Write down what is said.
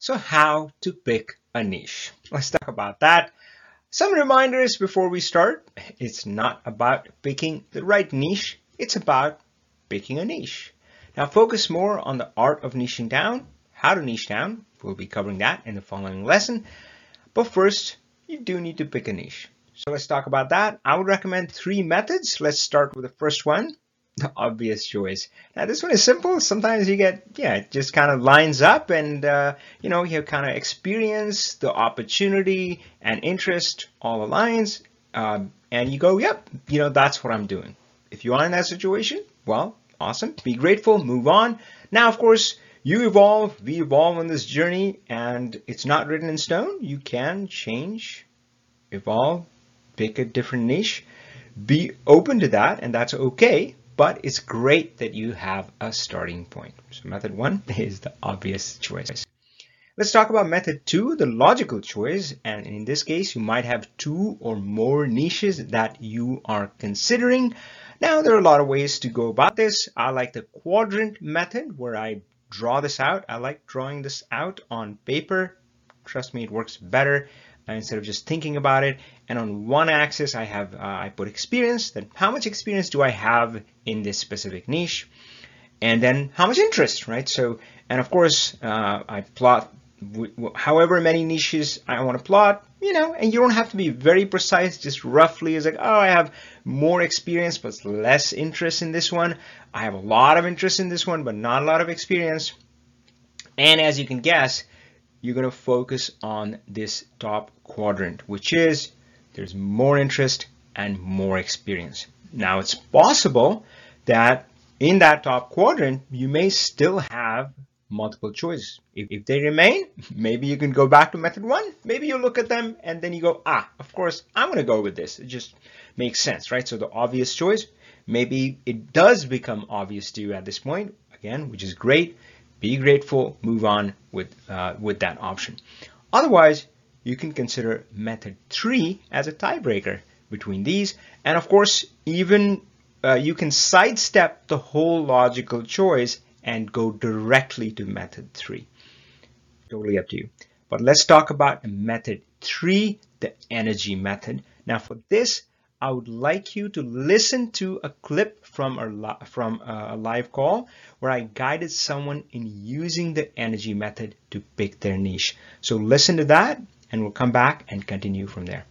So how to pick a niche. Let's talk about that. Some reminders before we start. It's not about picking the right niche. It's about picking a niche. Now focus more on the art of niching down, how to niche down. We'll be covering that in the following lesson. But first, you do need to pick a niche. So let's talk about that. I would recommend three methods. Let's start with the first one, obvious choice. Now this one is simple. Sometimes you get, yeah, it just kind of lines up and, uh, you know, you kind of experience the opportunity and interest all aligns. Uh, and you go, yep, you know, that's what I'm doing. If you are in that situation, well, awesome. Be grateful, move on. Now, of course, you evolve, we evolve on this journey, and it's not written in stone. You can change, evolve, pick a different niche. Be open to that, and that's okay, but it's great that you have a starting point. So method one is the obvious choice. Let's talk about method two, the logical choice. And in this case, you might have two or more niches that you are considering. Now, there are a lot of ways to go about this. I like the quadrant method where I draw this out. I like drawing this out on paper. Trust me, it works better instead of just thinking about it. And on one axis, I have uh, I put experience. Then how much experience do I have in this specific niche? And then how much interest, right? So, and of course, uh, I plot however many niches I want to plot, you know, and you don't have to be very precise, just roughly it's like, oh, I have more experience, but less interest in this one. I have a lot of interest in this one, but not a lot of experience. And as you can guess, you're going to focus on this top quadrant, which is there's more interest and more experience. Now it's possible that in that top quadrant, you may still have multiple choices. If, if they remain, maybe you can go back to method one. Maybe you look at them and then you go, ah, of course, I'm going to go with this. It just makes sense, right? So the obvious choice, maybe it does become obvious to you at this point, again, which is great. Be grateful, move on with, uh, with that option. Otherwise, you can consider method three as a tiebreaker between these. And of course, even uh, you can sidestep the whole logical choice and go directly to method three. Totally up to you. But let's talk about method three, the energy method. Now for this, I would like you to listen to a clip from a, from uh, a live call where I guided someone in using the energy method to pick their niche. So listen to that and we'll come back and continue from there.